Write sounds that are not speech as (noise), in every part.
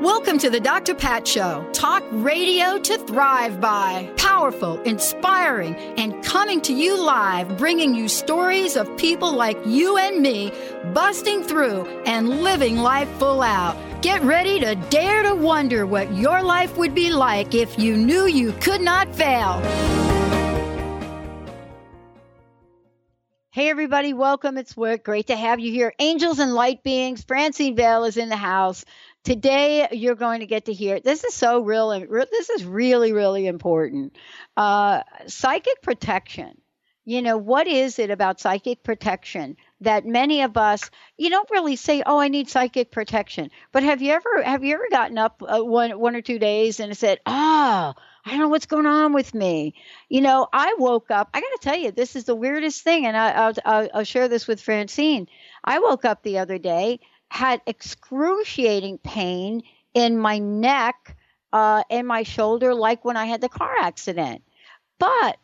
Welcome to the Dr. Pat Show. Talk radio to thrive by. Powerful, inspiring, and coming to you live, bringing you stories of people like you and me busting through and living life full out. Get ready to dare to wonder what your life would be like if you knew you could not fail. Hey, everybody, welcome. It's. Great to have you here. Angels and light beings. Francine Vale is in the house. Today, you're going to get to hear this is so real and this is really, really important. Uh, psychic protection. You know, what is it about psychic protection that many of us, you don't really say, "Oh, I need psychic protection." But have you ever have you ever gotten up uh, one one or two days and said, "Oh, I don't know what's going on with me. You know, I woke up. I got to tell you, this is the weirdest thing, and I, will I'll, I'll share this with Francine. I woke up the other day had excruciating pain in my neck uh, and my shoulder, like when I had the car accident. But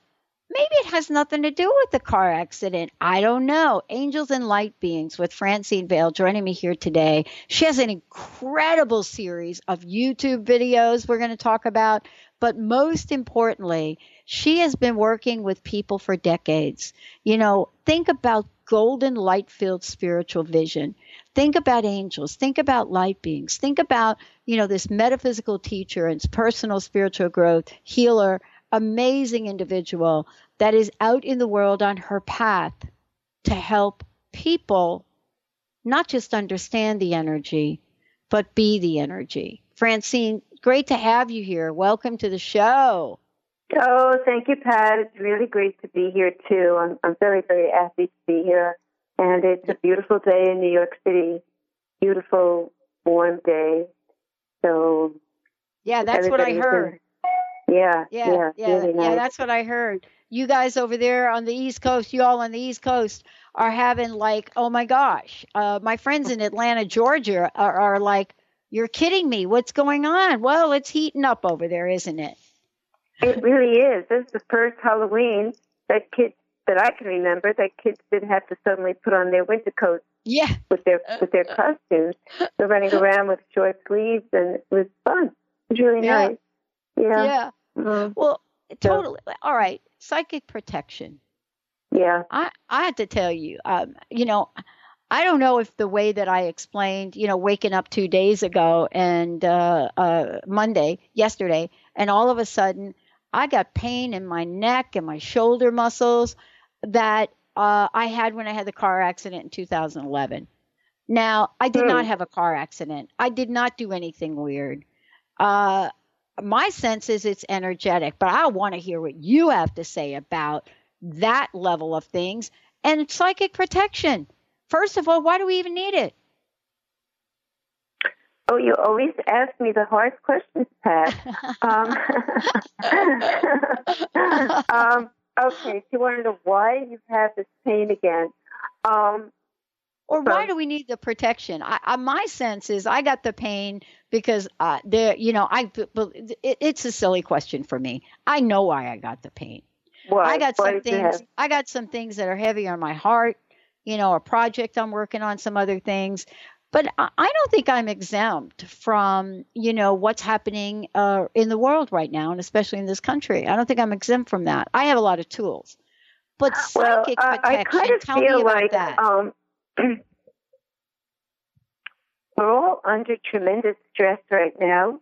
maybe it has nothing to do with the car accident. I don't know. Angels and Light Beings with Francine Vale joining me here today. She has an incredible series of YouTube videos we're going to talk about. But most importantly, she has been working with people for decades. You know, think about golden light filled spiritual vision. Think about angels. Think about light beings. Think about you know this metaphysical teacher and personal spiritual growth healer amazing individual that is out in the world on her path to help people not just understand the energy but be the energy. Francine great to have you here. Welcome to the show Oh, thank you, Pat. It's really great to be here too. I'm, I'm very, very happy to be here. And it's a beautiful day in New York City. Beautiful, warm day. So. Yeah, that's what I heard. yeah, yeah, yeah, yeah, really nice. yeah. That's what I heard. You guys over there on the East Coast, you all on the East Coast, are having like, oh my gosh, uh, my friends in Atlanta, Georgia, are, are like, you're kidding me. What's going on? Well, it's heating up over there, isn't it? It really is. This is the first Halloween that kids that I can remember that kids didn't have to suddenly put on their winter coats. Yeah. With their with their costumes, they're (laughs) running around with short sleeves, and it was fun. It was really yeah. nice. Yeah. Yeah. Mm-hmm. Well, totally. So, All right. Psychic protection. Yeah. I I had to tell you, um, you know, I don't know if the way that I explained, you know, waking up two days ago and uh, uh, Monday, yesterday, and all of a sudden I got pain in my neck and my shoulder muscles that uh, I had when I had the car accident in 2011. Now, I did not hmm. have a car accident. I did not do anything weird. Uh, my sense is it's energetic, but I want to hear what you have to say about that level of things and psychic protection. First of all, why do we even need it? Oh, you always ask me the hard questions, Pat. (laughs) um, (laughs) um, okay, so you want to know why you have this pain again? Um, or why do we need the protection? I, I, my sense is I got the pain because uh, there, you know, I. It, it's a silly question for me. I know why I got the pain. Why? I got why some things. I got some things that are heavy on my heart. You know, a project I'm working on, some other things. But I don't think I'm exempt from, you know, what's happening uh, in the world right now, and especially in this country. I don't think I'm exempt from that. I have a lot of tools. But psychic well, protection, I kind of tell feel me about like, that. Um, (clears throat) we're all under tremendous stress right now.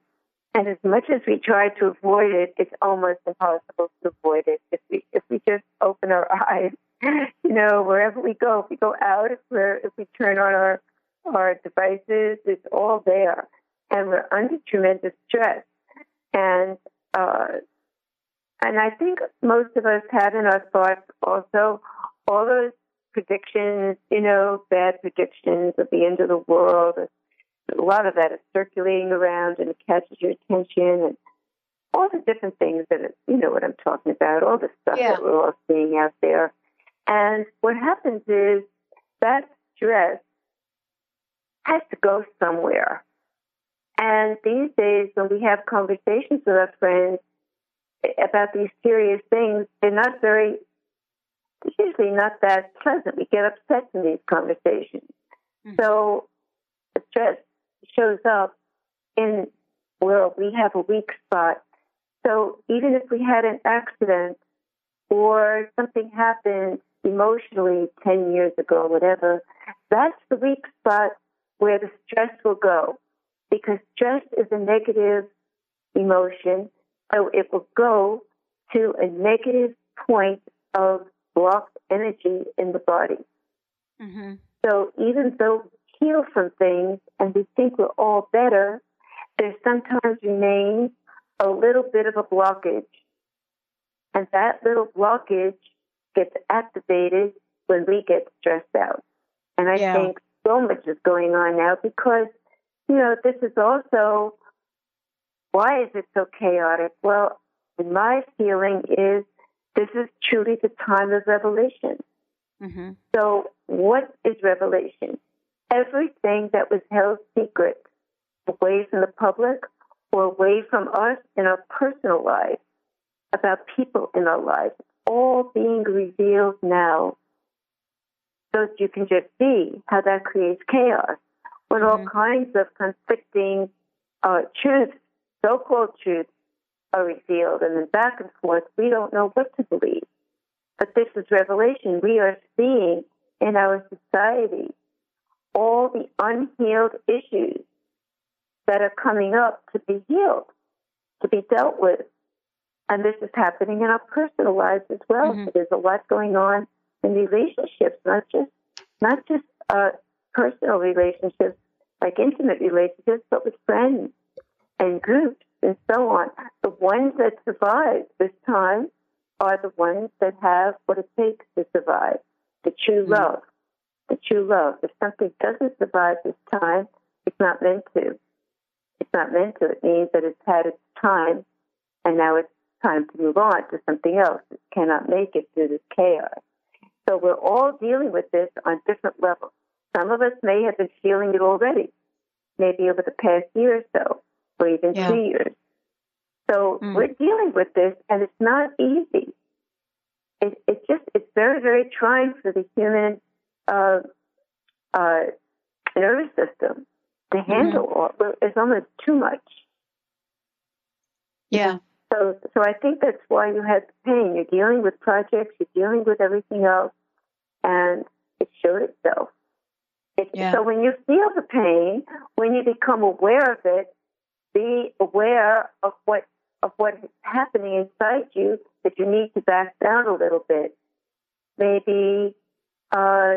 And as much as we try to avoid it, it's almost impossible to avoid it. If we if we just open our (laughs) eyes, you know, wherever we go, if we go out, if we if we turn on our our devices, it's all there. And we're under tremendous stress. And uh, and I think most of us have in our thoughts also all those predictions, you know, bad predictions of the end of the world. A lot of that is circulating around and it catches your attention and all the different things that, it, you know what I'm talking about, all the stuff Yeah. that we're all seeing out there. And what happens is that stress has to go somewhere. And these days, when we have conversations with our friends about these serious things, they're not very, usually not that pleasant. We get upset in these conversations. Mhm. So the stress shows up in where we have a weak spot. So even if we had an accident or something happened emotionally 10 years ago, whatever, that's the weak spot where the stress will go because stress is a negative emotion. So it will go to a negative point of blocked energy in the body. Mm-hmm. So even though we heal from things and we think we're all better, there sometimes remains a little bit of a blockage. And that little blockage gets activated when we get stressed out. And I Yeah. think so much is going on now because, you know, this is also why is it so chaotic? Well, my feeling is this is truly the time of revelation. Mm-hmm. So, what is revelation? Everything that was held secret away from the public or away from us in our personal lives, about people in our lives, all being revealed now so you can just see how that creates chaos. When all Mhm. kinds of conflicting uh, truths, so called truths, are revealed and then back and forth, we don't know what to believe. But this is revelation. We are seeing in our society all the unhealed issues that are coming up to be healed, to be dealt with. And this is happening in our personal lives as well. Mhm. So there's a lot going on in relationships, not just not just uh, personal relationships, like intimate relationships, but with friends and groups and so on. The ones that survive this time are the ones that have what it takes to survive the true Mhm. love. The true love. If something doesn't survive this time, it's not meant to. It's not meant to. It means that it's had its time and now it's time to move on to something else. It cannot make it through this chaos. So we're all dealing with this on different levels. Some of us may have been feeling it already, maybe over the past year or so, or even Yeah. two years. So Mm. we're dealing with this, and it's not easy. It, it's just it's very very trying for the human uh, uh, nervous system to handle all. It's almost too much. Yeah. So, so I think that's why you had the pain. You're dealing with projects, you're dealing with everything else, and it showed itself. It, Yeah. So when you feel the pain, when you become aware of it, be aware of what of what is happening inside you. That you need to back down a little bit. Maybe uh,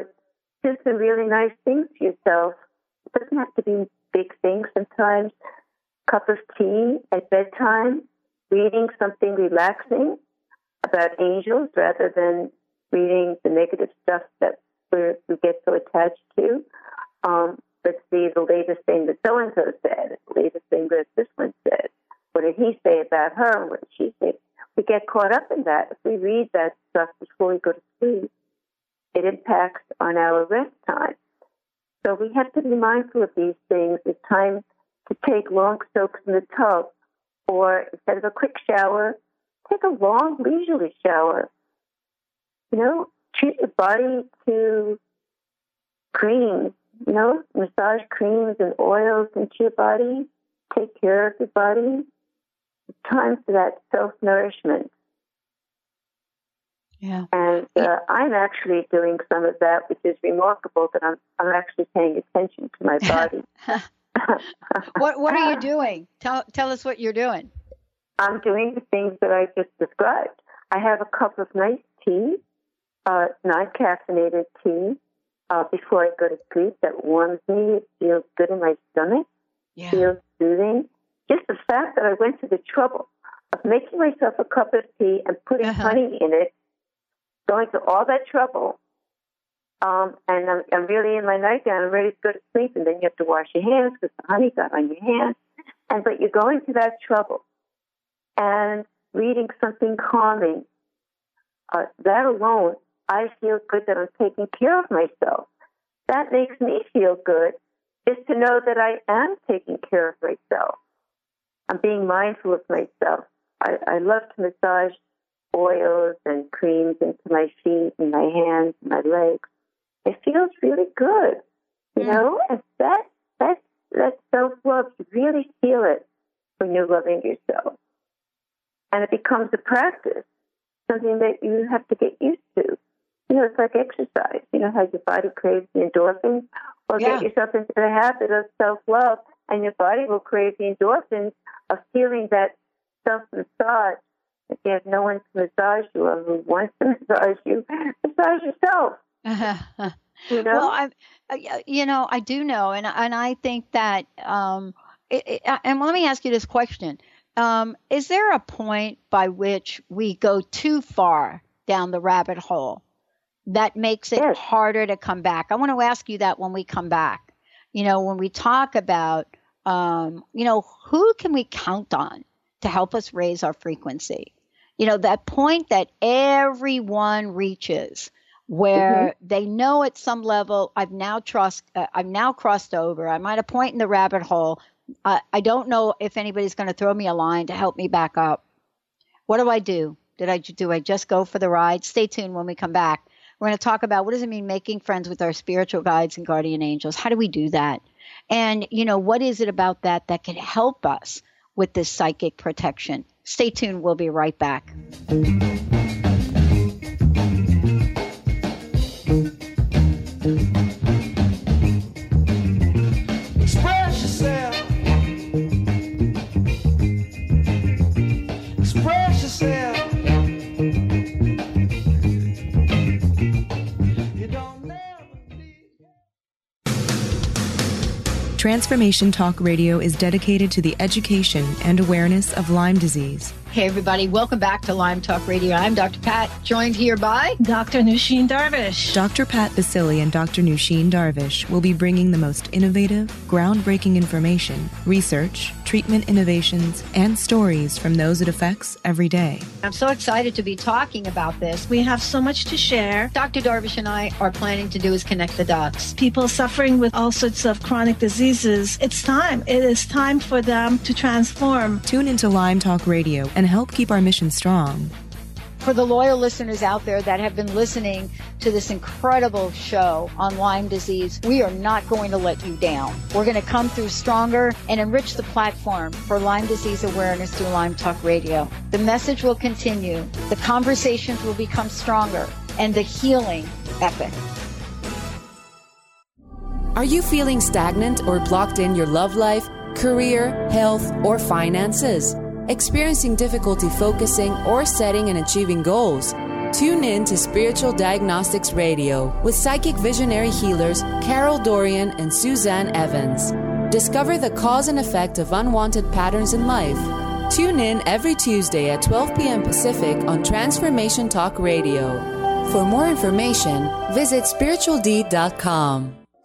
do some really nice things for yourself. It doesn't have to be big things. Sometimes cup of tea at bedtime reading something relaxing about angels rather than reading the negative stuff that we get so attached to. Um, let's see the latest thing that so and so said, the latest thing that this one said. What did he say about her? What did she say? We get caught up in that. If we read that stuff before we go to sleep, it impacts on our rest time. So we have to be mindful of these things. It's time to take long soaks in the tub or instead of a quick shower, take a long, leisurely shower. You know, treat your body to creams, you know, massage creams and oils into your body. Take care of your body. It's time for that self nourishment. Yeah. And uh, I'm actually doing some of that, which is remarkable that I'm, I'm actually paying attention to my (laughs) body. (laughs) (laughs) What What are you doing? Tell Tell us what you're doing. I'm doing the things that I just described. I have a cup of nice tea, uh, non caffeinated tea, uh, before I go to sleep that warms me. It feels good in my stomach. Yeah. Feels soothing. Just the fact that I went to the trouble of making myself a cup of tea and putting Uh-huh. honey in it, going to all that trouble, um, and I'm, I'm really in my nightgown. I'm ready to go to sleep, and then you have to wash your hands because the honey got on your hands. And but you're going to that trouble, and reading something calming. Uh, that alone, I feel good that I'm taking care of myself. That makes me feel good. Is to know that I am taking care of myself. I'm being mindful of myself. I, I love to massage oils and creams into my feet and my hands and my legs. It feels really good, you Mm. know. And that that that self love, you really feel it when you're loving yourself, and it becomes a practice, something that you have to get used to. You know, it's like exercise. You know how your body craves the endorphins. Well, Yeah. get yourself into the habit of self love, and your body will crave the endorphins of feeling that self massage. If you have no one to massage you or who wants to (laughs) massage you, massage yourself. (laughs) You know? Well, I, I- you know, I do know, and and I think that, um, it, it, and let me ask you this question: um, Is there a point by which we go too far down the rabbit hole that makes it Yes. harder to come back? I want to ask you that when we come back. You know, when we talk about, um, you know, who can we count on to help us raise our frequency? You know, that point that everyone reaches where they know at some level I've now trust uh, I've now crossed over. I'm at a point in the rabbit hole. I don't know if anybody's going to throw me a line to help me back up. What do I do? Did I do I just go for the ride? Stay tuned when we come back. We're going to talk about what does it mean making friends with our spiritual guides and guardian angels? How do we do that? And you know, what is it about that that can help us with this psychic protection? Stay tuned. We'll be right back. Transformation Talk Radio is dedicated to the education and awareness of Lyme disease. Hey, everybody, welcome back to Lyme Talk Radio. I'm Dr. Pat, joined here by Dr. Nushin Darvish. Dr. Pat Baccili and Dr. Nushin Darvish will be bringing the most innovative, groundbreaking information, research, treatment innovations, and stories from those it affects every day. I'm so excited to be talking about this. We have so much to share. Dr. Darvish and I are planning to do is connect the dots. People suffering with all sorts of chronic diseases, it's time. It is time for them to transform. Tune into Lyme Talk Radio and help keep our mission strong. For the loyal listeners out there that have been listening to this incredible show on Lyme disease, we are not going to let you down. We're going to come through stronger and enrich the platform for Lyme disease awareness through Lyme Talk Radio. The message will continue, the conversations will become stronger, and the healing epic. Are you feeling stagnant or blocked in your love life, career, health, or finances? Experiencing difficulty focusing or setting and achieving goals? Tune in to Spiritual Diagnostics Radio with psychic visionary healers Carol Dorian and Suzanne Evans. Discover the cause and effect of unwanted patterns in life. Tune in every Tuesday at 12 p.m. Pacific on Transformation Talk Radio. For more information, visit spiritualdeed.com.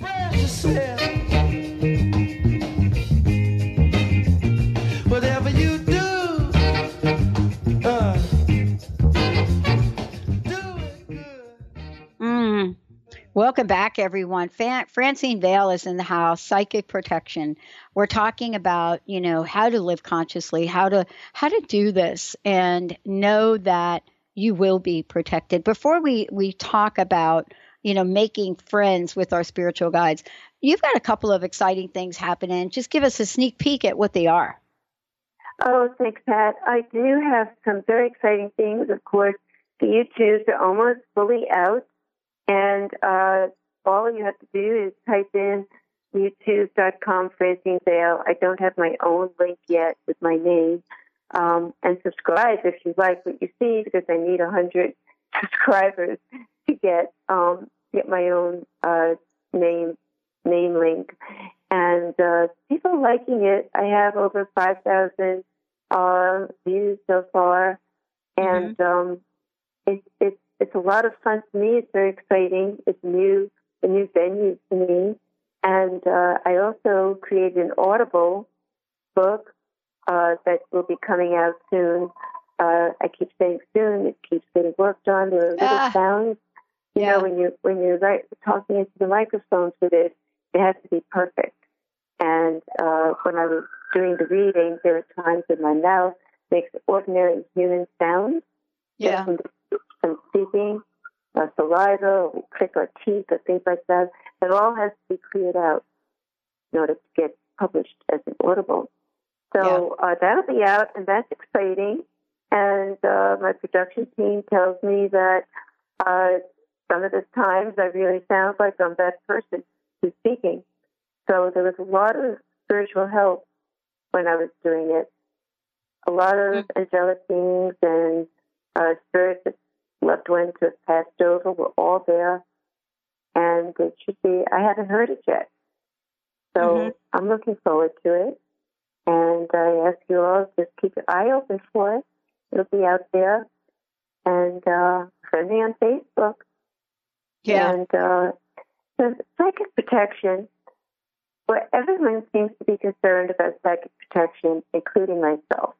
Uh, Mm. Welcome back, everyone. Fan- Francine Vale is in the house. Psychic protection. We're talking about, you know, how to live consciously, how to how to do this, and know that you will be protected. Before we we talk about, you know, making friends with our spiritual guides, you've got a couple of exciting things happening. Just give us a sneak peek at what they are. Oh, thanks, Pat. I do have some very exciting things. Of course, the YouTubes are almost fully out, and uh, all you have to do is type in youtube.com Francine Vale. I don't have my own link yet with my name. Um, and subscribe if you like what you see, because I need a hundred (laughs) subscribers to get um, get my own uh, name name link. And uh, people liking it. I have over five thousand uh, views so far, and um, it's it's it's a lot of fun to me. It's very exciting. It's new, a new venue to me, and uh, I also created an Audible book uh, that will be coming out soon. Uh, I keep saying soon. It keeps getting worked on. There are little Ah. sounds. You know, when you when you're right, talking into the microphones with it, it has to be perfect. And uh, when I was doing the reading, there are times when my mouth makes ordinary human sounds. Yeah. From, from speaking, uh, saliva, or we click our teeth, or things like that. It all has to be cleared out in order to get published as an audible. So uh, that'll be out, and that's exciting. And uh, my production team tells me that uh, some of the times I really sound like I'm that person who's speaking. So there was a lot of spiritual help when I was doing it. A lot of angelic beings and uh, spirits that loved ones who have passed over were all there. And it should be, I haven't heard it yet. So I'm looking forward to it. And I ask you all just keep your eye open for it. It'll be out there. And uh, friend me on Facebook. Yeah. And uh, the psychic protection, where everyone seems to be concerned about psychic protection, including myself.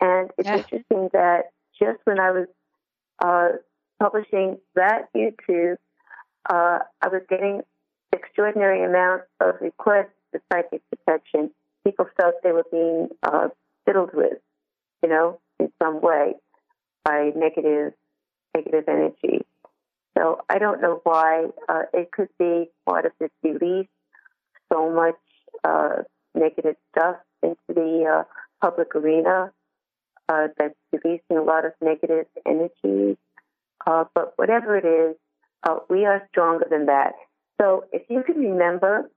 And it's interesting that just when I was uh, publishing that YouTube, uh, I was getting extraordinary amount of requests for psychic protection. People felt they were being uh, fiddled with, you know, in some way by negative negative energy. So I don't know why. Uh, it could be part of this release so much uh, negative stuff into the uh, public arena uh, that's releasing a lot of negative energy. Uh, but whatever it is, uh, we are stronger than that. So if you can remember,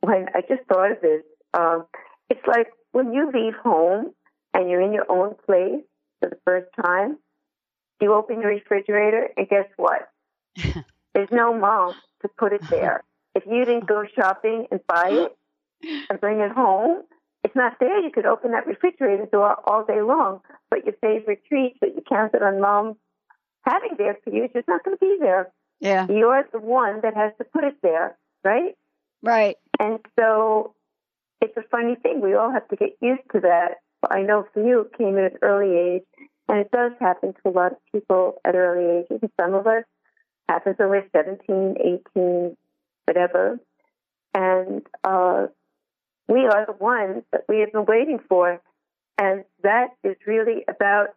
when I just thought of this, um, it's like when you leave home and you're in your own place for the first time, you open your refrigerator and guess what? There's no mom to put it there. If you didn't go shopping and buy it and bring it home, it's not there. You could open that refrigerator door all day long, but your favorite treat that you counted on mom having there for you is just not going to be there. Yeah. You're the one that has to put it there, right? Right. And so it's a funny thing. We all have to get used to that. I know for you, it came in at an early age, and it does happen to a lot of people at early ages. And some of us happens when we're 17, 18, whatever. And uh, we are the ones that we have been waiting for. And that is really about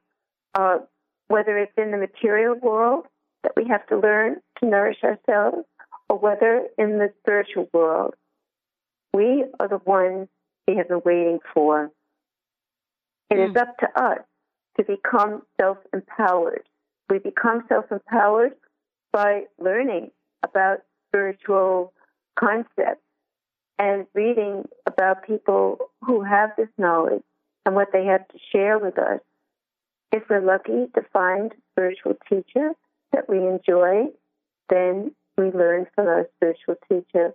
uh, whether it's in the material world that we have to learn to nourish ourselves, or whether in the spiritual world. We are the ones we have been waiting for. It is up to us to become self empowered. We become self empowered by learning about spiritual concepts and reading about people who have this knowledge and what they have to share with us. If we're lucky to find spiritual teacher that we enjoy, then we learn from our spiritual teacher.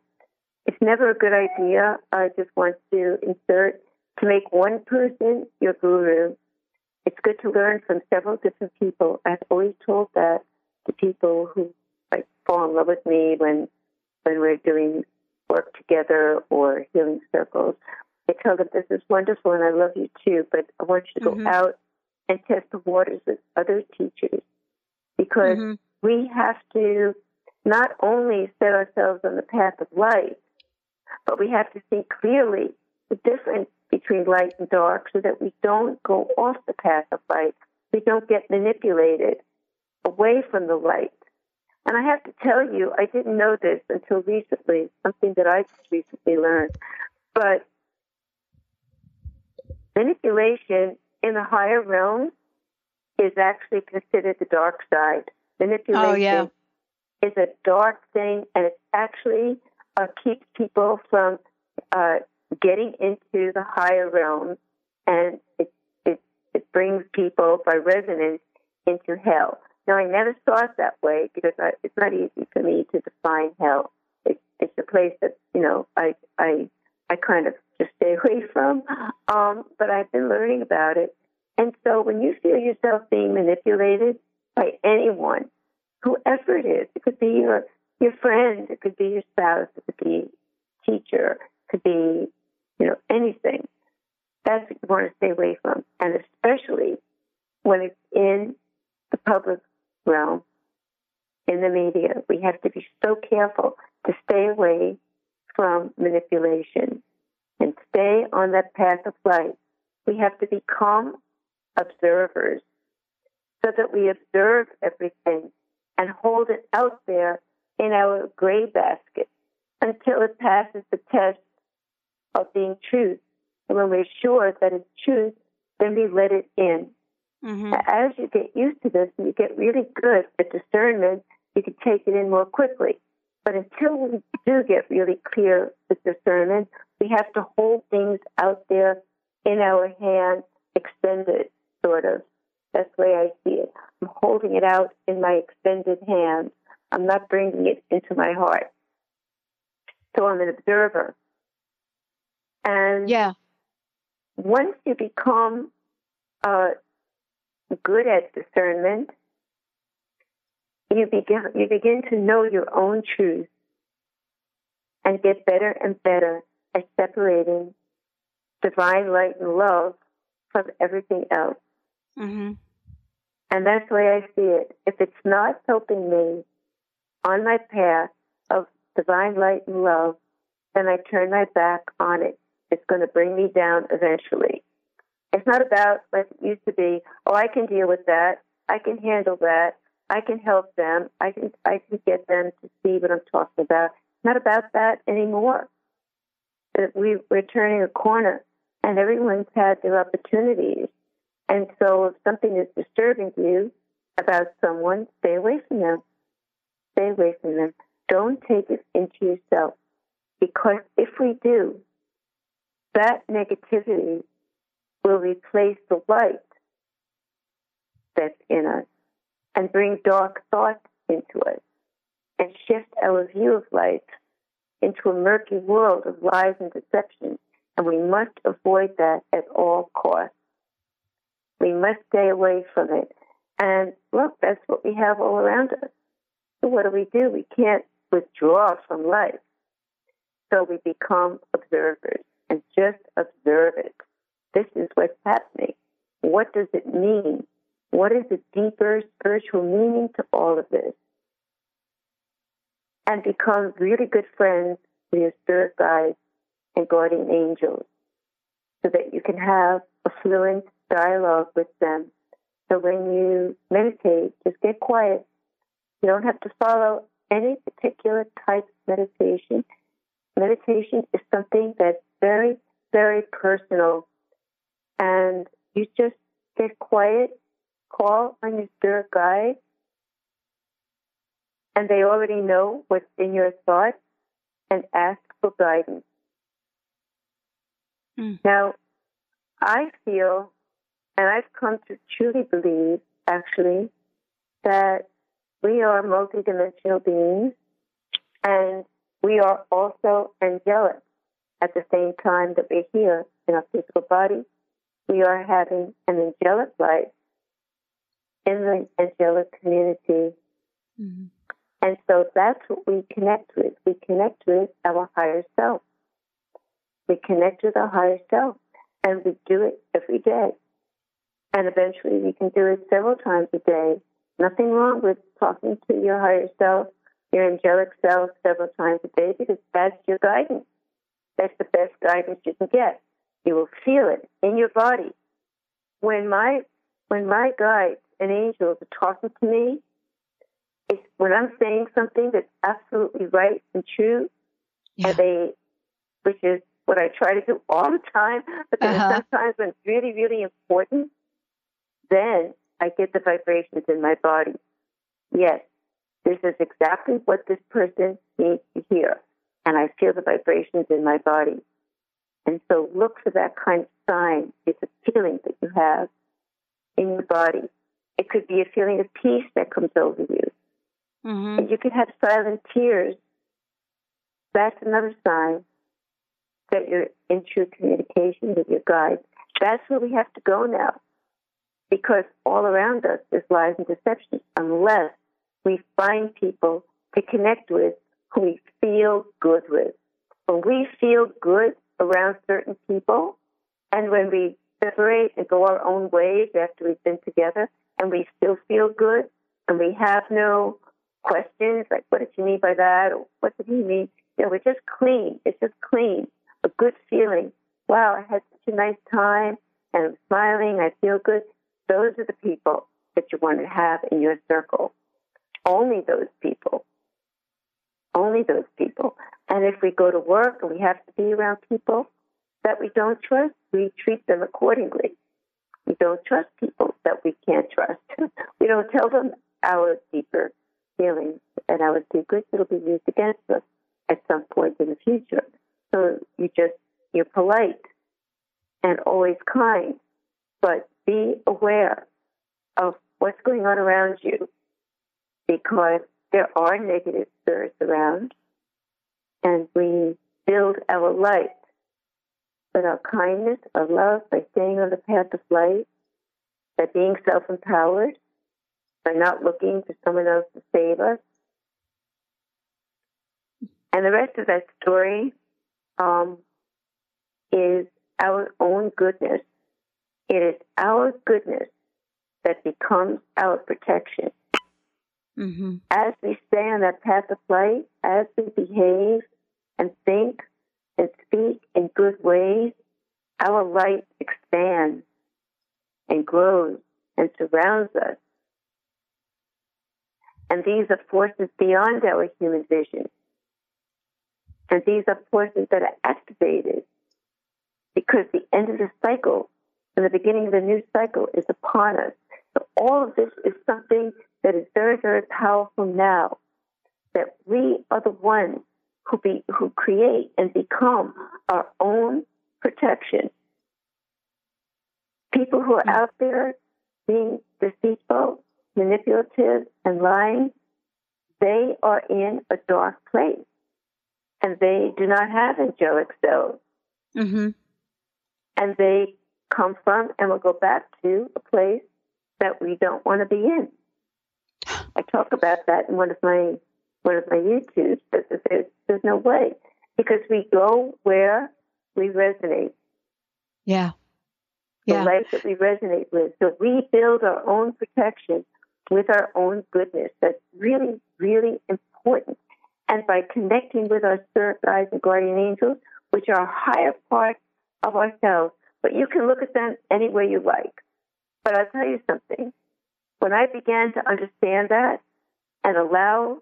It's never a good idea, I just want to insert, to make one person your guru. It's good to learn from several different people. I've always told that to people who like fall in love with me when when we're doing work together or healing circles. I tell them this is wonderful and I love you too, but I want you to Mhm. go out and test the waters with other teachers because Mhm. we have to not only set ourselves on the path of light, but we have to see clearly the difference between light and dark so that we don't go off the path of light. We don't get manipulated away from the light. And I have to tell you, I didn't know this until recently, something that I just recently learned. But manipulation in the higher realms is actually considered the dark side. Manipulation Oh, yeah. is a dark thing, and it actually uh, keeps people from uh, getting into the higher realms, and it, it it brings people by resonance into hell. Now, I never saw it that way because I, it's not easy for me to define hell. It, it's a place that you know I I I kind of just stay (laughs) away from. Um, but I've been learning about it, and so when you feel yourself being manipulated by anyone, whoever it is, it could be your your friend, it could be your spouse, it could be teacher, it could be you know anything. That's what you want to stay away from, and especially when it's in the public realm, in the media, we have to be so careful to stay away from manipulation and stay on that path of light. We have to become observers so that we observe everything and hold it out there in our gray basket until it passes the test of being truth. And when we're sure that it's truth, then we let it in. Mm-hmm. As you get used to this and you get really good at discernment, you can take it in more quickly. But until we do get really clear with discernment, we have to hold things out there in our hand, extended, sort of. That's the way I see it. I'm holding it out in my extended hand. I'm not bringing it into my heart. So I'm an observer. And yeah. once you become uh, good at discernment, you begin you begin to know your own truth and get better and better at separating divine light and love from everything else. Mm-hmm. And that's the way I see it. If it's not helping me on my path of divine light and love, then I turn my back on it. It's going to bring me down eventually. It's not about like it used to be, oh, I can deal with that. I can handle that. I can help them. I can I can get them to see what I'm talking about. It's not about that anymore. Uh, We, we're turning a corner, and everyone's had their opportunities. And so if something is disturbing you about someone, stay away from them. Stay away from them. Don't take it into yourself. Because if we do, that negativity will replace the light that's in us and bring dark thoughts into us and shift our view of life into a murky world of lies and deception. And we must avoid that at all costs. We must stay away from it. And look, that's what we have all around us. So what do we do? We can't withdraw from life. So we become observers and just observe it. This is what's happening. What does it mean? What is the deeper spiritual meaning to all of this? And become really good friends with your spirit guides and guardian angels so that you can have a fluent dialogue with them. So when you meditate, just get quiet. You don't have to follow any particular type of meditation. Meditation is something that's very, very personal. And you just get quiet, call on your spirit guide, and they already know what's in your thoughts. and ask for guidance. Mm. Now, I feel, and I've come to truly believe, actually, that we are multidimensional beings and we are also angelic at the same time that we're here in our physical body. We are having an angelic life in the angelic community. Mm-hmm. And so that's what we connect with. We connect with our higher self. We connect with our higher self, and we do it every day. And eventually we can do it several times a day. Nothing wrong with talking to your higher self, your angelic self several times a day because that's your guidance. That's the best guidance you can get. You will feel it in your body. When my when my guides and angels are talking to me, it's when I'm saying something that's absolutely right and true, Yeah. and they, which is what I try to do all the time, but then Uh-huh. sometimes when it's really, really important, then I get the vibrations in my body. Yes, this is exactly what this person needs to hear. And I feel the vibrations in my body. And so look for that kind of sign. It's a feeling that you have in your body. It could be a feeling of peace that comes over you. Mm-hmm. And you could have silent tears. That's another sign that you're in true communication with your guide. That's where we have to go now. Because all around us is lies and deception unless we find people to connect with who we feel good with. When we feel good around certain people, and when we separate and go our own ways after we've been together, and we still feel good, and we have no questions like, what did you mean by that? Or what did he mean? You know, we're just clean. It's just clean. A good feeling. Wow, I had such a nice time, and I'm smiling. I feel good. Those are the people that you want to have in your circle. Only those people. Only those people. And if we go to work and we have to be around people that we don't trust, we treat them accordingly. We don't trust people that we can't trust. (laughs) we don't tell them our deeper feelings and our secrets. It'll be used against us at some point in the future. So you just, you're polite and always kind, but be aware of what's going on around you because there are negative spirits around and we build our light with our kindness, our love, by staying on the path of light, by being self empowered, by not looking for someone else to save us. And the rest of that story um, is our own goodness. It is our goodness that becomes our protection. Mm-hmm. As we stay on that path of light, as we behave and think and speak in good ways, our light expands and grows and surrounds us. And these are forces beyond our human vision. And these are forces that are activated because the end of the cycle and the beginning of the new cycle is upon us. So all of this is something that is very, very powerful now. That we are the ones who be who create and become our own protection. People who are out there being deceitful, manipulative, and lying, they are in a dark place. And they do not have angelic souls. Mm-hmm. And they come from and will go back to a place that we don't want to be in. I talk about that in one of my one of my YouTubes. That there's, there's no way because we go where we resonate, Yeah. the life that we resonate with. So we build our own protection with our own goodness. That's really, really important. And by connecting with our spirit guides and guardian angels, which are higher parts of ourselves, but you can look at them any way you like. But I'll tell you something. When I began to understand that and allow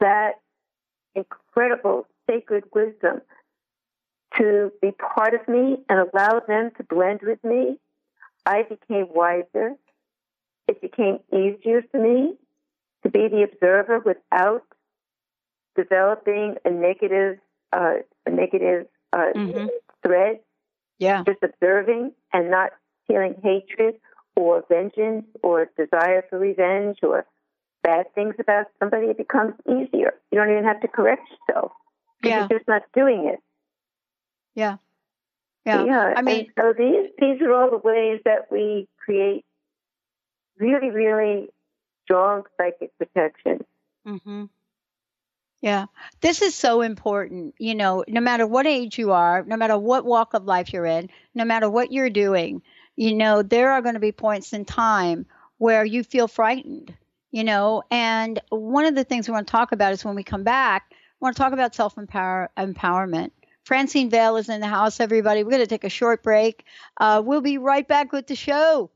that incredible sacred wisdom to be part of me and allow them to blend with me, I became wiser. It became easier for me to be the observer without developing a negative uh, a negative uh, Mhm. thread, Yeah. just observing and not feeling hatred or vengeance or desire for revenge or bad things about somebody, it becomes easier. You don't even have to correct yourself. Yeah. You're just not doing it. Yeah. Yeah. Yeah. I mean, and so these these are all the ways that we create really, really strong psychic protection. Mm-hmm. Yeah, this is so important. You know, no matter what age you are, no matter what walk of life you're in, no matter what you're doing, you know, there are going to be points in time where you feel frightened, you know. And one of the things we want to talk about is when we come back, we want to talk about self empowerment. Francine Vale is in the house, everybody. We're going to take a short break. Uh, we'll be right back with the show.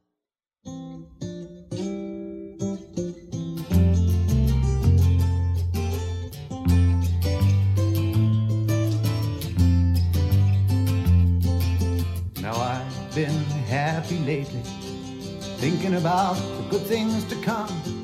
Now I've been happy lately, thinking about the good things to come.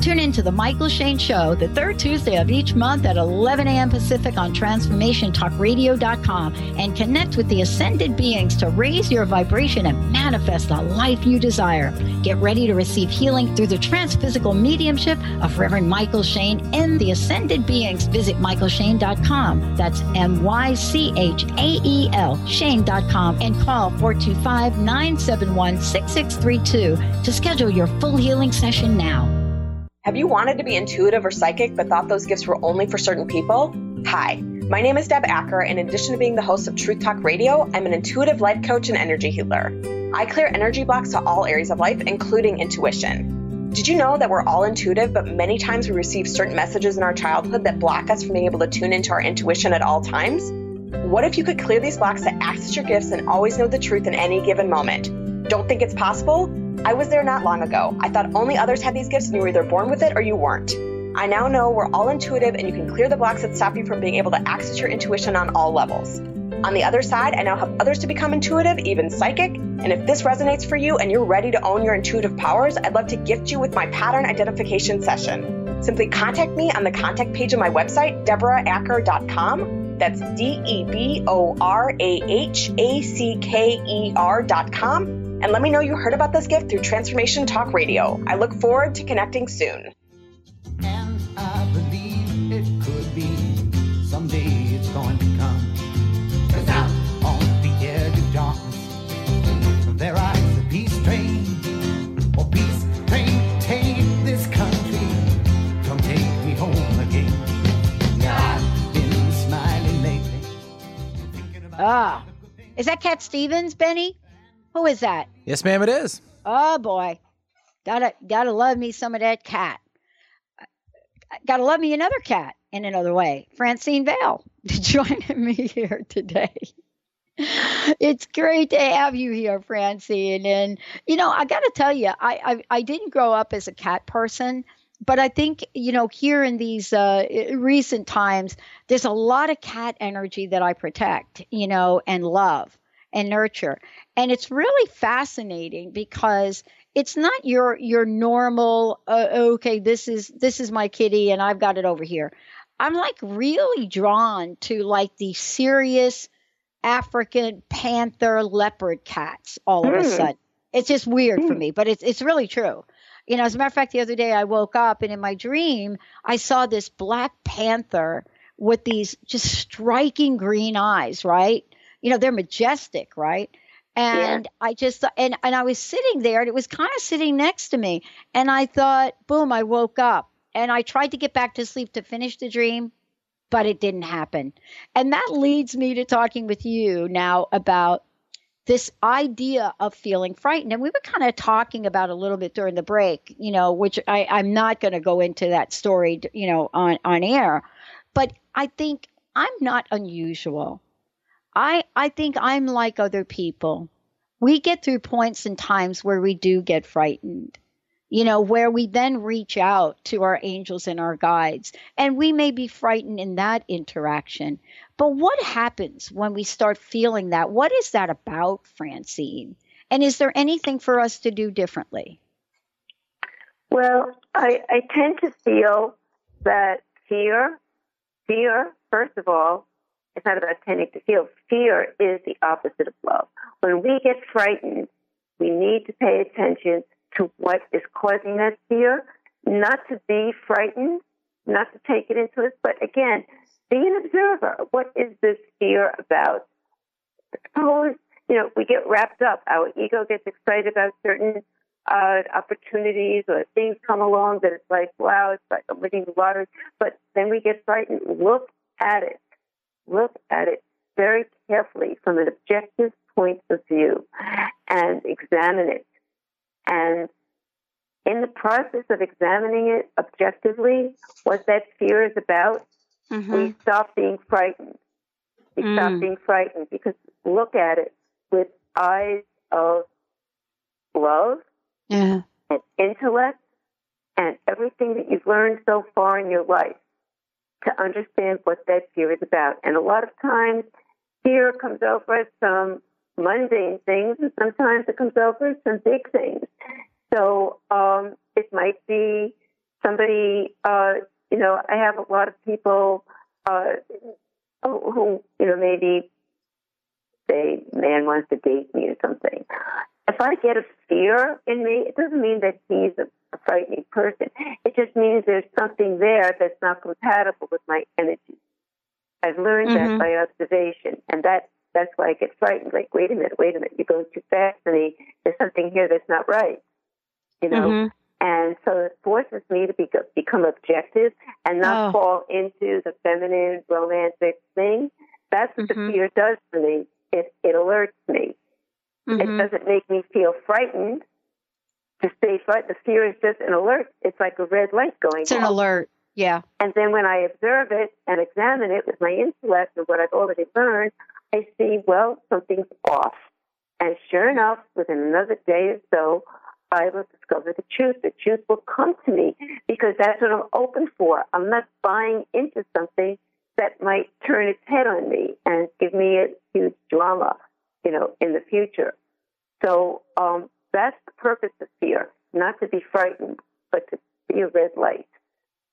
Tune in to the Mychael Shane Show the third Tuesday of each month at 11 a.m. Pacific on TransformationTalkRadio.com and connect with the ascended beings to raise your vibration and manifest the life you desire. Get ready to receive healing through the transphysical mediumship of Reverend Mychael Shane and the ascended beings. Visit mychaelshane.com. That's M Y C H A E L Shane.com and call 425 971 6632 to schedule your full healing session now. Have you wanted to be intuitive or psychic but thought those gifts were only for certain people? Hi, my name is Deb Acker, and in addition to being the host of Truth Talk Radio, I'm an intuitive life coach and energy healer. I clear energy blocks to all areas of life, including intuition. Did you know that we're all intuitive, but many times we receive certain messages in our childhood that block us from being able to tune into our intuition at all times? What if you could clear these blocks to access your gifts and always know the truth in any given moment? Don't think it's possible? I was there not long ago. I thought only others had these gifts and you were either born with it or you weren't. I now know we're all intuitive and you can clear the blocks that stop you from being able to access your intuition on all levels. On the other side, I now help others to become intuitive, even psychic. And if this resonates for you and you're ready to own your intuitive powers, I'd love to gift you with my pattern identification session. Simply contact me on the contact page of my website, deborahacker.com. That's D E B O R A H A C K E R.com and let me know you heard about this gift through Transformation Talk Radio. I look forward to connecting soon. I believe it could be someday it's going to come. 'Cause out on the edge of darkness, there rides a peace train. Oh, peace train, take this country. Come take me home again. Now I've been smiling lately. Ah, is that Cat Stevens, Benny? Who is that? Yes, ma'am, it is. Oh boy, gotta gotta love me some of that cat. Gotta love me another cat in another way. Francine Vale (laughs) joining me here today. It's great to have you here, Francine. And you know, I got to tell you, I, I I didn't grow up as a cat person. but I think you know here in these uh, recent times, there's a lot of cat energy that I protect, you know, and love and nurture, and it's really fascinating because it's not your your normal. Uh, okay, this is this is my kitty, and I've got it over here. I'm like really drawn to like the serious African panther leopard cats all mm. of a hmm. sudden. It's just weird mm. for hmm. me, but it's it's really true. You know, as a matter of fact, the other day I woke up and in my dream I saw this black panther with these just striking green eyes, right? You know, they're majestic, right? And yeah. I just and and I was sitting there and it was kind of sitting next to me and I thought, boom, I woke up and I tried to get back to sleep to finish the dream, but it didn't happen. And that leads me to talking with you now about this idea of feeling frightened. And we were kind of talking about a little bit during the break, you know, which I, I'm not going to go into that story, you know, on, on air. But I think I'm not unusual. I, I think I'm like other people. We get through points and times where we do get frightened you know, where we then reach out to our angels and our guides. And we may be frightened in that interaction. But what happens when we start feeling that? What is that about, Francine? And is there anything for us to do differently? Well, I, I tend to feel that fear, fear, first of all, it's not about tending to feel. Fear is the opposite of love. When we get frightened, we need to pay attention to what is causing that fear, not to be frightened, not to take it into us, but again, be an observer. What is this fear about? Suppose, you know, we get wrapped up, our ego gets excited about certain uh, opportunities or things come along that it's like, wow, it's like I'm winning lottery. But then we get frightened. Look at it. Look at it very carefully from an objective point of view and examine it. And in the process of examining it objectively, what that fear is about, mm-hmm. we stop being frightened. We mm. stop being frightened because look at it with eyes of love yeah. and intellect and everything that you've learned so far in your life to understand what that fear is about. And a lot of times, fear comes over as some mundane things, and sometimes it comes over as some big things. So um, it might be somebody, uh, you know, I have a lot of people uh, who, you know, maybe say, man wants to date me or something. If I get a fear in me, it doesn't mean that he's a, a frightening person. It just means there's something there that's not compatible with my energy. I've learned mm-hmm. that by observation, and that that's why I get frightened. Like, wait a minute, wait a minute, you're going too fast for me. There's something here that's not right you know. Mm-hmm. And so it forces me to be, become objective and not oh. fall into the feminine romantic thing. That's what mm-hmm. the fear does for me. It, it alerts me. Mm-hmm. It doesn't make me feel frightened to stay frightened. The fear is just an alert. It's like a red light going It's an alert. Yeah. And then when I observe it and examine it with my intellect and what I've already learned, I see, well, something's off. And sure enough, within another day or so, I will discover the truth. The truth will come to me because that's what I'm open for. I'm not buying into something that might turn its head on me and give me a huge drama, you know, in the future. So um, that's the purpose of fear, not to be frightened, but to be a red light.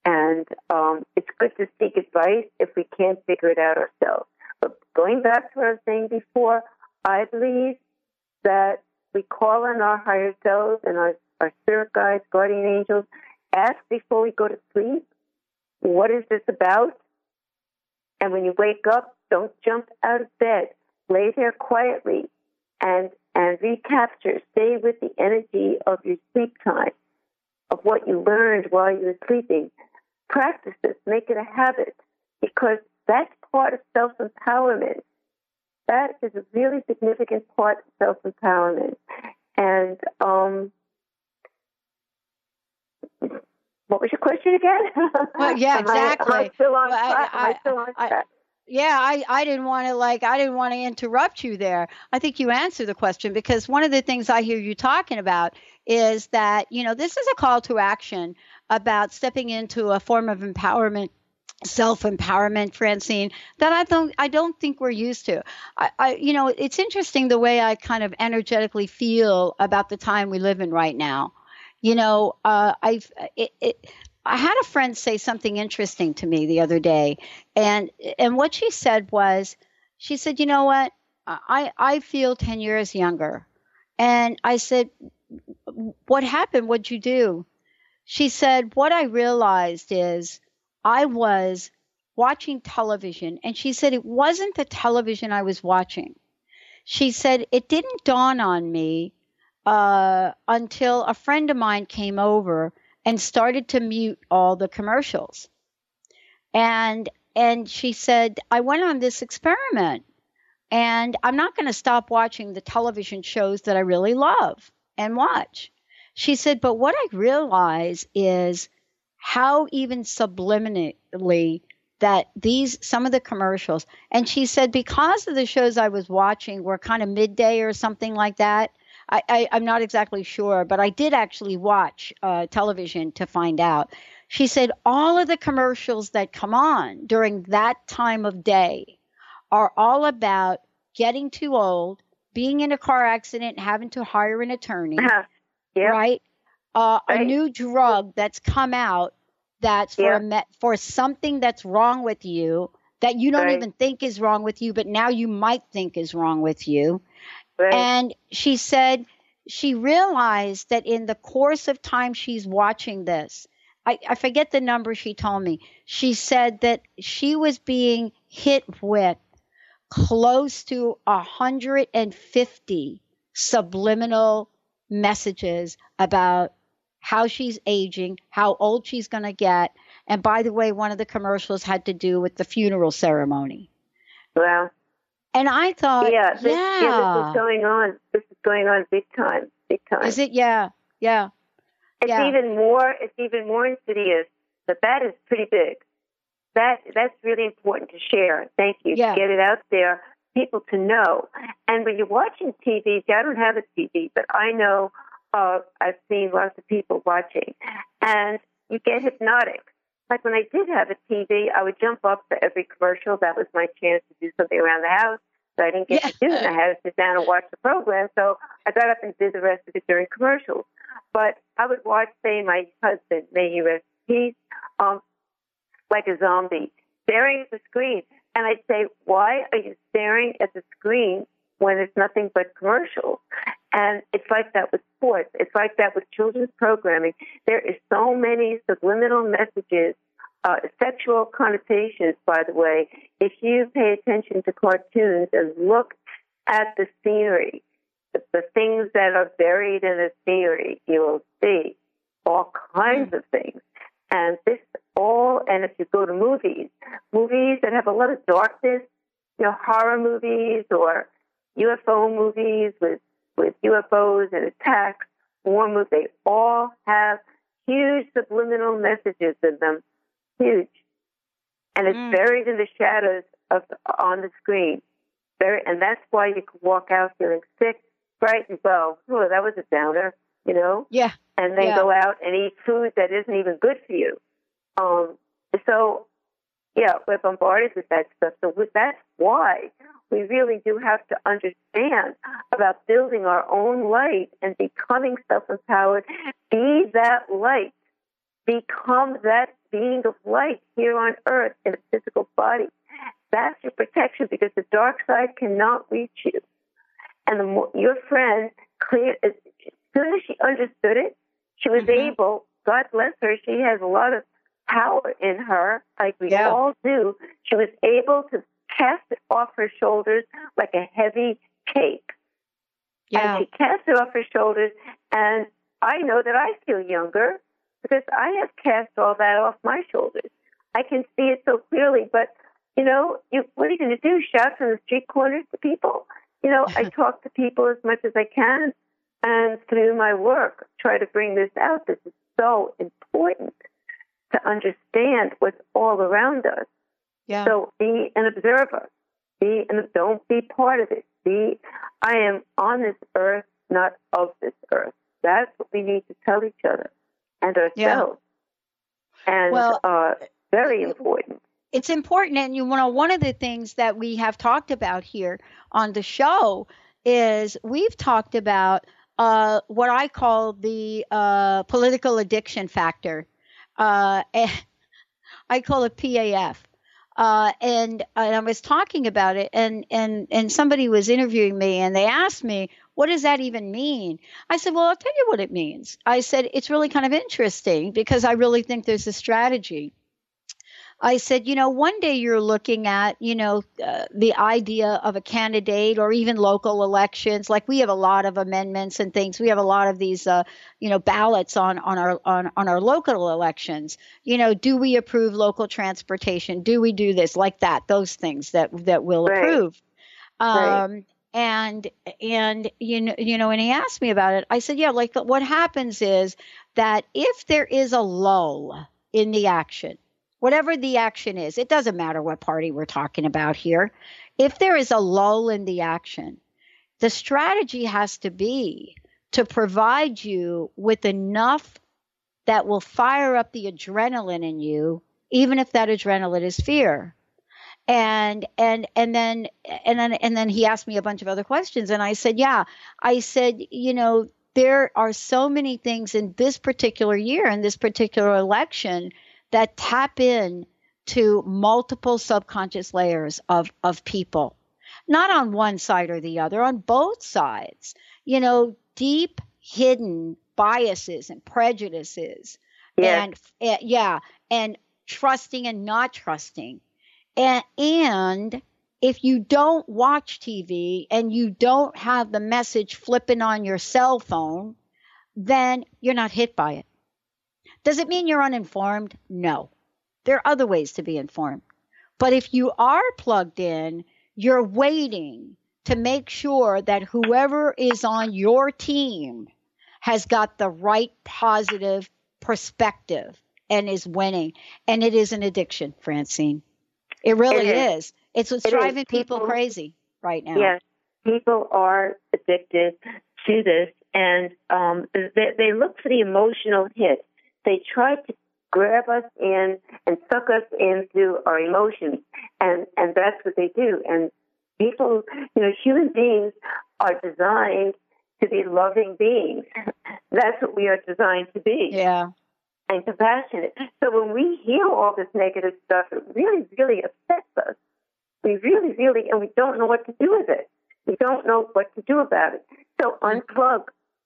And um, it's good to seek advice if we can't figure it out ourselves. But going back to what I was saying before, I believe that we call on our higher selves and our, our spirit guides, guardian angels. Ask before we go to sleep, what is this about? And when you wake up, don't jump out of bed. Lay there quietly and and recapture. Stay with the energy of your sleep time, of what you learned while you were sleeping. Practice this. Make it a habit because that's part of self empowerment. That is a really significant part of self empowerment. And um, what was your question again? Well, yeah, (laughs) exactly. I, am I still on well, track? I, I, I still on track? Yeah, I, I didn't want to like I didn't want to interrupt you there. I think you answered the question because one of the things I hear you talking about is that you know this is a call to action about stepping into a form of empowerment self-empowerment francine that i don't i don't think we're used to I, I you know it's interesting the way i kind of energetically feel about the time we live in right now you know uh, i've it, it I had a friend say something interesting to me the other day, and and what she said was, she said, "You know what? I I feel ten years younger," and I said, "What happened? What'd you do?" She said, "What I realized is I was watching television, and she said it wasn't the television I was watching. She said it didn't dawn on me uh, until a friend of mine came over." And started to mute all the commercials. And and she said, I went on this experiment and I'm not going to stop watching the television shows that I really love and watch. She said, but what I realize is how even subliminally that these some of the commercials and she said because of the shows I was watching were kind of midday or something like that I, I, am not exactly sure, but I did actually watch uh, television to find out. She said all of the commercials that come on during that time of day are all about getting too old, being in a car accident, having to hire an attorney, uh-huh. yep. right? Uh, right? A new drug that's come out that's for yep. a for something that's wrong with you that you don't right. even think is wrong with you, but now you might think is wrong with you. Right. And she said she realized that in the course of time she's watching this, I, I forget the number she told me. She said that she was being hit with close to 150 subliminal messages about how she's aging, how old she's going to get. And by the way, one of the commercials had to do with the funeral ceremony. Well, and I thought, yeah, this, yeah. yeah, this is going on. This is going on big time, big time. Is it? Yeah, yeah. It's yeah. even more. It's even more insidious. But that is pretty big. That that's really important to share. Thank you. Yeah. To get it out there, people to know. And when you're watching TV, see, I don't have a TV, but I know uh, I've seen lots of people watching, and you get hypnotic like when I did have a TV, I would jump up for every commercial. That was my chance to do something around the house that I didn't get yeah. to do. And I had to sit down and watch the program. So I got up and did the rest of it during commercials. But I would watch, say, my husband, may he rest in peace, um, like a zombie, staring at the screen. And I'd say, why are you staring at the screen when it's nothing but commercials? And it's like that with sports. It's like that with children's programming. There is so many subliminal messages, uh, sexual connotations, by the way. If you pay attention to cartoons and look at the scenery, the, the things that are buried in the scenery, you will see all kinds of things. And this all, and if you go to movies, movies that have a lot of darkness, you know, horror movies or UFO movies with with UFOs and attacks, war movies, they all have huge subliminal messages in them. Huge. And it's mm. buried in the shadows of on the screen. Very, and that's why you can walk out feeling sick, frightened, go, oh, that was a downer, you know? Yeah. And then yeah. go out and eat food that isn't even good for you. Um, so, yeah, we're bombarded with that stuff. So that's why we really do have to understand about building our own light and becoming self empowered. Be that light. Become that being of light here on earth in a physical body. That's your protection because the dark side cannot reach you. And the more, your friend, clear, as soon as she understood it, she was mm-hmm. able, God bless her, she has a lot of power in her, like we yeah. all do. She was able to cast it off her shoulders like a heavy cape. Yeah. And she cast it off her shoulders, and I know that I feel younger because I have cast all that off my shoulders. I can see it so clearly, but you know, you, what are you going to do? Shout from the street corners to people? You know, I (laughs) talk to people as much as I can, and through my work, try to bring this out. This is so important to understand what's all around us. Yeah. So be an observer. Be and don't be part of it. Be I am on this earth, not of this earth. That's what we need to tell each other and ourselves. and Well, uh, very important. it's important and you know one of the things that we have talked about here on the show is we've talked about uh, what I call the uh, political addiction factor. Uh, (laughs) I call it PAF. Uh, and, and I was talking about it, and, and, and somebody was interviewing me, and they asked me, What does that even mean? I said, Well, I'll tell you what it means. I said, It's really kind of interesting because I really think there's a strategy. I said, you know, one day you're looking at, you know, uh, the idea of a candidate or even local elections. Like we have a lot of amendments and things. We have a lot of these, uh, you know, ballots on on our on on our local elections. You know, do we approve local transportation? Do we do this like that? Those things that that we'll Right. approve. Right. And and you know you know, and he asked me about it. I said, yeah, like what happens is that if there is a lull in the action whatever the action is, it doesn't matter what party we're talking about here. If there is a lull in the action, the strategy has to be to provide you with enough that will fire up the adrenaline in you, even if that adrenaline is fear. And and and then and then and then he asked me a bunch of other questions, and I said, yeah, I said, you know, there are so many things in this particular year, in this particular election, that tap in to multiple subconscious layers of of people. Not on one side or the other on both sides. You know deep hidden biases and prejudices Yes. and uh, yeah and trusting and not trusting and and if you don't watch TV and you don't have the message flipping on your cell phone then you're not hit by it does it mean you're uninformed? No. There are other ways to be informed. But if you are plugged in, you're waiting to make sure that whoever is on your team has got the right positive perspective and is winning. And it is an addiction, Francine. It really It is. is. It's what's It driving people, People- crazy right now. Yes, people are addicted to this, and um, they, they look for the emotional hit. They try to grab us in and suck us into our emotions, and and that's what they do. And people, you know, human beings are designed to be loving beings. (laughs) That's what we are designed to be. Yeah. And compassionate. So when we hear all this negative stuff, it really, really affects us. We really, really, and we don't know what to do with it. We don't know what to do about it. So unplug.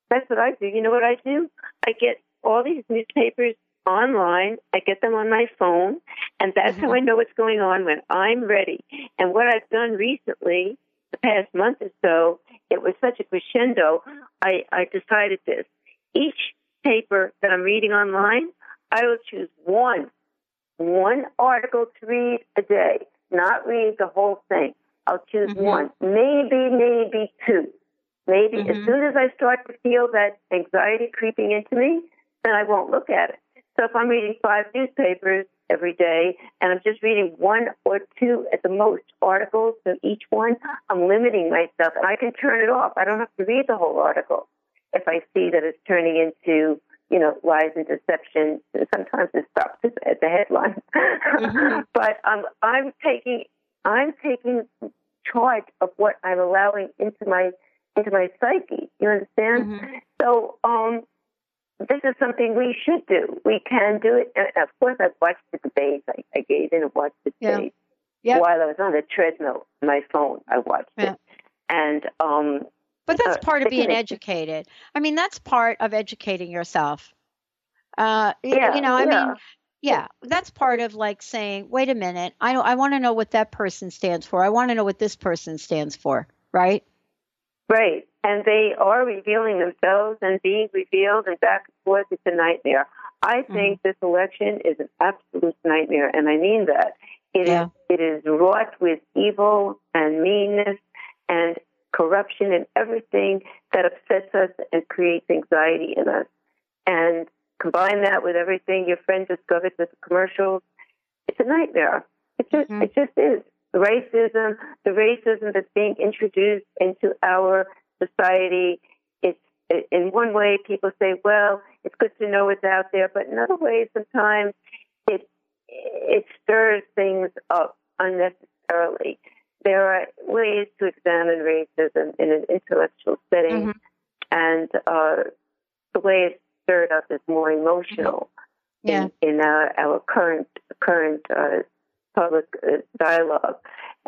That's what I do. You know what I do? I get all these newspapers online. I get them on my phone, and that's how I know what's going on when I'm ready. And what I've done recently, the past month or so, it was such a crescendo. I, I decided this. Each paper that I'm reading online, I will choose one, one article to read a day, not read the whole thing. I'll choose mm-hmm. one, maybe, maybe two. Maybe as mm-hmm. soon as I start to feel that anxiety creeping into me, then I won't look at it. So if I'm reading five newspapers every day and I'm just reading one or two at the most articles of each one, I'm limiting myself and I can turn it off. I don't have to read the whole article if I see that it's turning into, you know, lies and deception. Sometimes it stops at the headline. (laughs) but um, I'm taking I'm taking charge of what I'm allowing into my into my psyche. You understand? So um, this is something we should do. We can do it. And of course, I've watched the debates. I, I gave in and watched the Yeah. debates Yep. while I was on the treadmill my phone. I watched Yeah. it, and um, But that's uh, part of being educated. I mean, that's part of educating yourself. Uh, Yeah, you know, I yeah. mean, yeah, that's part of like saying, wait a minute, I I want to know what that person stands for. I want to know what this person stands for, right? Right. And they are revealing themselves and being revealed and back and forth. It's a nightmare. I think this election is an absolute nightmare, and I mean that. It is. Yeah. it is wrought with evil and meanness and corruption and everything that upsets us and creates anxiety in us. And combine that with everything your friend discovered with the commercials, it's a nightmare. It just mm-hmm. it just is. The racism, the racism that's being introduced into our society. It's in one way people say, well, it's good to know it's out there, but in other ways, sometimes it it stirs things up unnecessarily. There are ways to examine racism in an intellectual setting, Mm-hmm. and uh, the way it's stirred up is more emotional Yeah. in, in our, our current current uh, public uh, dialogue.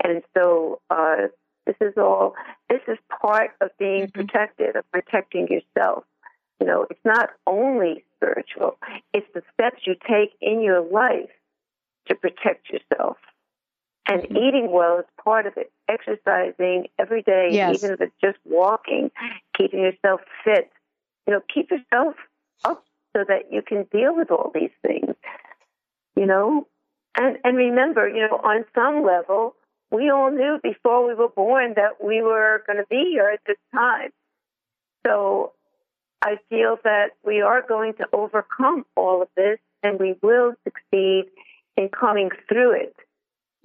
And so uh, this is all this is part of being Mm-hmm. protected, of protecting yourself. You know, it's not only spiritual; it's the steps you take in your life to protect yourself. And eating well is part of it. Exercising every day, Yes. even if it's just walking, keeping yourself fit. You know, keep yourself up so that you can deal with all these things. You know, and and remember, you know, on some level, we all knew before we were born that we were going to be here at this time. So I feel that we are going to overcome all of this, and we will succeed in coming through it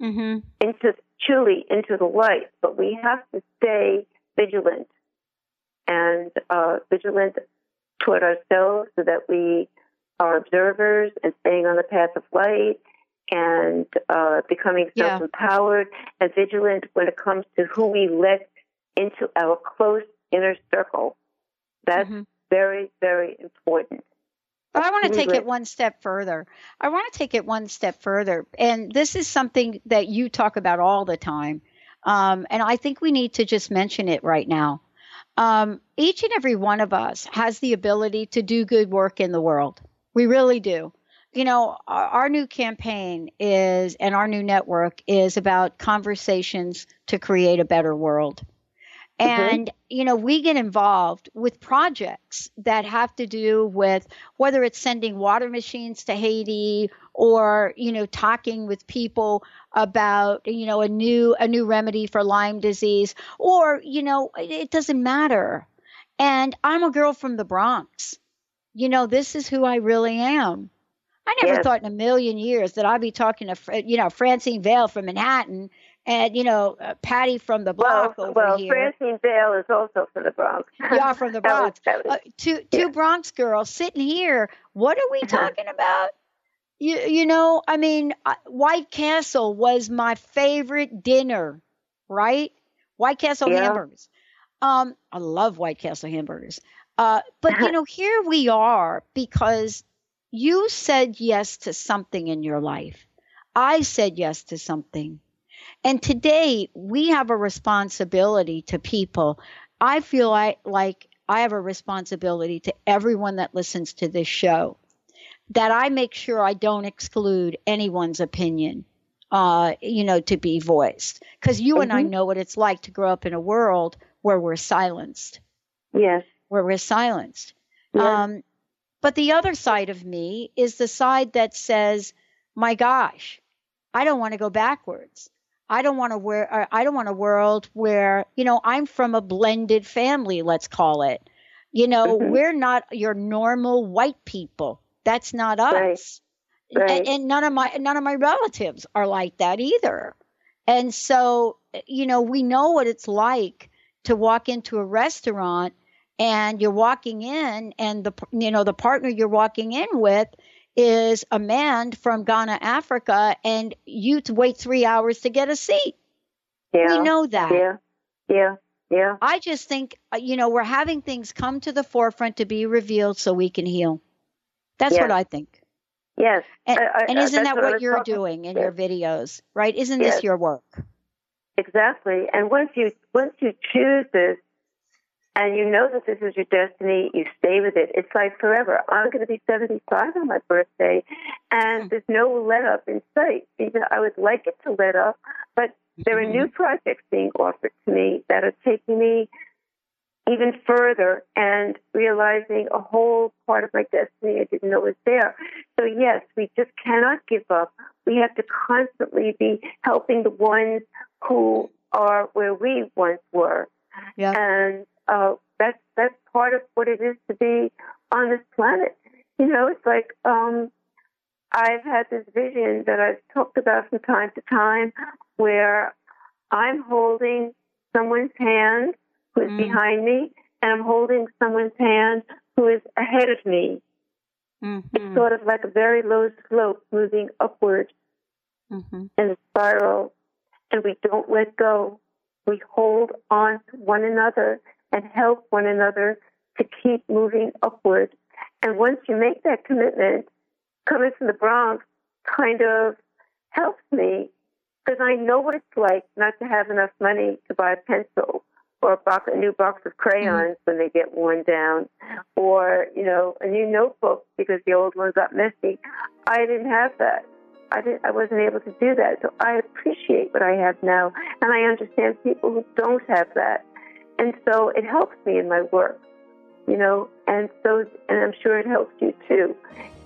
Mm-hmm. into truly into the light. But we have to stay vigilant and uh, vigilant toward ourselves so that we are observers and staying on the path of light and uh, becoming self-empowered and vigilant when it comes to who we let into our close inner circle. That's Mm-hmm. very, very important. But I want to take let- it one step further. I want to take it one step further. And this is something that you talk about all the time. Um, and I think we need to just mention it right now. Um, each and every one of us has the ability to do good work in the world. We really do. You know, our, our new campaign is, and our new network is about conversations to create a better world. And, you know, we get involved with projects that have to do with whether it's sending water machines to Haiti or, you know, talking with people about, you know, a new a new remedy for Lyme disease or, you know, it, it doesn't matter. And I'm a girl from the Bronx. You know, this is who I really am. I never Yes. thought in a million years that I'd be talking to, you know, Francine Vale from Manhattan and, you know, uh, Patty from the block Well, over well, here. Francine Vale is also from the Bronx. (laughs) Yeah, from the That was- Bronx. that was- Uh, two two Bronx girls sitting here. What are we Uh-huh. talking about? You you know, I mean, uh, White Castle was my favorite dinner, right? White Castle Yeah. hamburgers. Um, I love White Castle hamburgers. Uh, but you know, here we are because you said yes to something in your life. I said yes to something. And today we have a responsibility to people. I feel I, like I have a responsibility to everyone that listens to this show that I make sure I don't exclude anyone's opinion, uh, you know, to be voiced. Because you and I Mhm. know what it's like to grow up in a world where we're silenced, Yes. where we're silenced. Yes. Um, but the other side of me is the side that says, my gosh, I don't want to go backwards. I don't want to wear, uh, I don't want a world where, you know, I'm from a blended family, let's call it. You know, Mhm. we're not your normal white people. That's not us. Right. Right. And, none of my none of my relatives are like that either. And so, you know, we know what it's like to walk into a restaurant and you're walking in and the you know the partner you're walking in with is a man from Ghana, Africa, and you wait three hours to get a seat. Yeah. We know that. Yeah. Yeah. Yeah. I just think uh, you know we're having things come to the forefront to be revealed so we can heal. That's Yes. what I think. Yes. And, I- I- and isn't that I what you're talking- doing in Yes. your videos, right? Isn't Yes. this your work? Exactly. And once you once you choose this and you know that this is your destiny, you stay with it. It's like forever. I'm going to be 75 on my birthday, and hmm. there's no let up in sight. Even I would like it to let up, but there are new mm-hmm. projects being offered to me that are taking me even further and realizing a whole part of my destiny I didn't know was there. So yes, we just cannot give up. We have to constantly be helping the ones who are where we once were. Yeah. And uh, that's that's part of what it is to be on this planet. You know, it's like um, I've had this vision that I've talked about from time to time, where I'm holding someone's hand who is Mm. behind me, and I'm holding someone's hand who is ahead of me. Mm-hmm. It's sort of like a very low slope moving upward mm-hmm. in a spiral, and we don't let go. We hold on to one another and help one another to keep moving upward. And once you make that commitment, coming from the Bronx kind of helps me because I know what it's like not to have enough money to buy a pencil or a, box, a new box of crayons mm-hmm. when they get worn down, or you know a new notebook because the old one got messy. I didn't have that. I didn't. I wasn't able to do that. So I appreciate what I have now, and I understand people who don't have that, and so it helps me in my work. You know, and so and I'm sure it helps you too.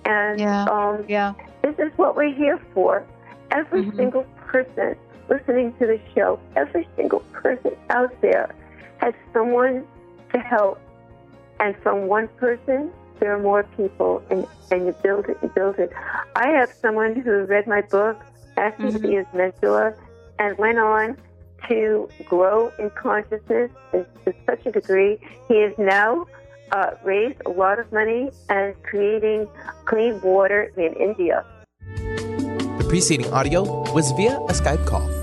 And yeah, um, yeah. This is what we're here for. Every mm-hmm. single person listening to the show, every single person out there has someone to help. And from one person, there are more people, and, and you build it, you build it. I have someone who read my book, asked me to be his mentor, and went on to grow in consciousness to, such a degree. He is now uh, raised a lot of money and creating clean water in India. The preceding audio was via a Skype call.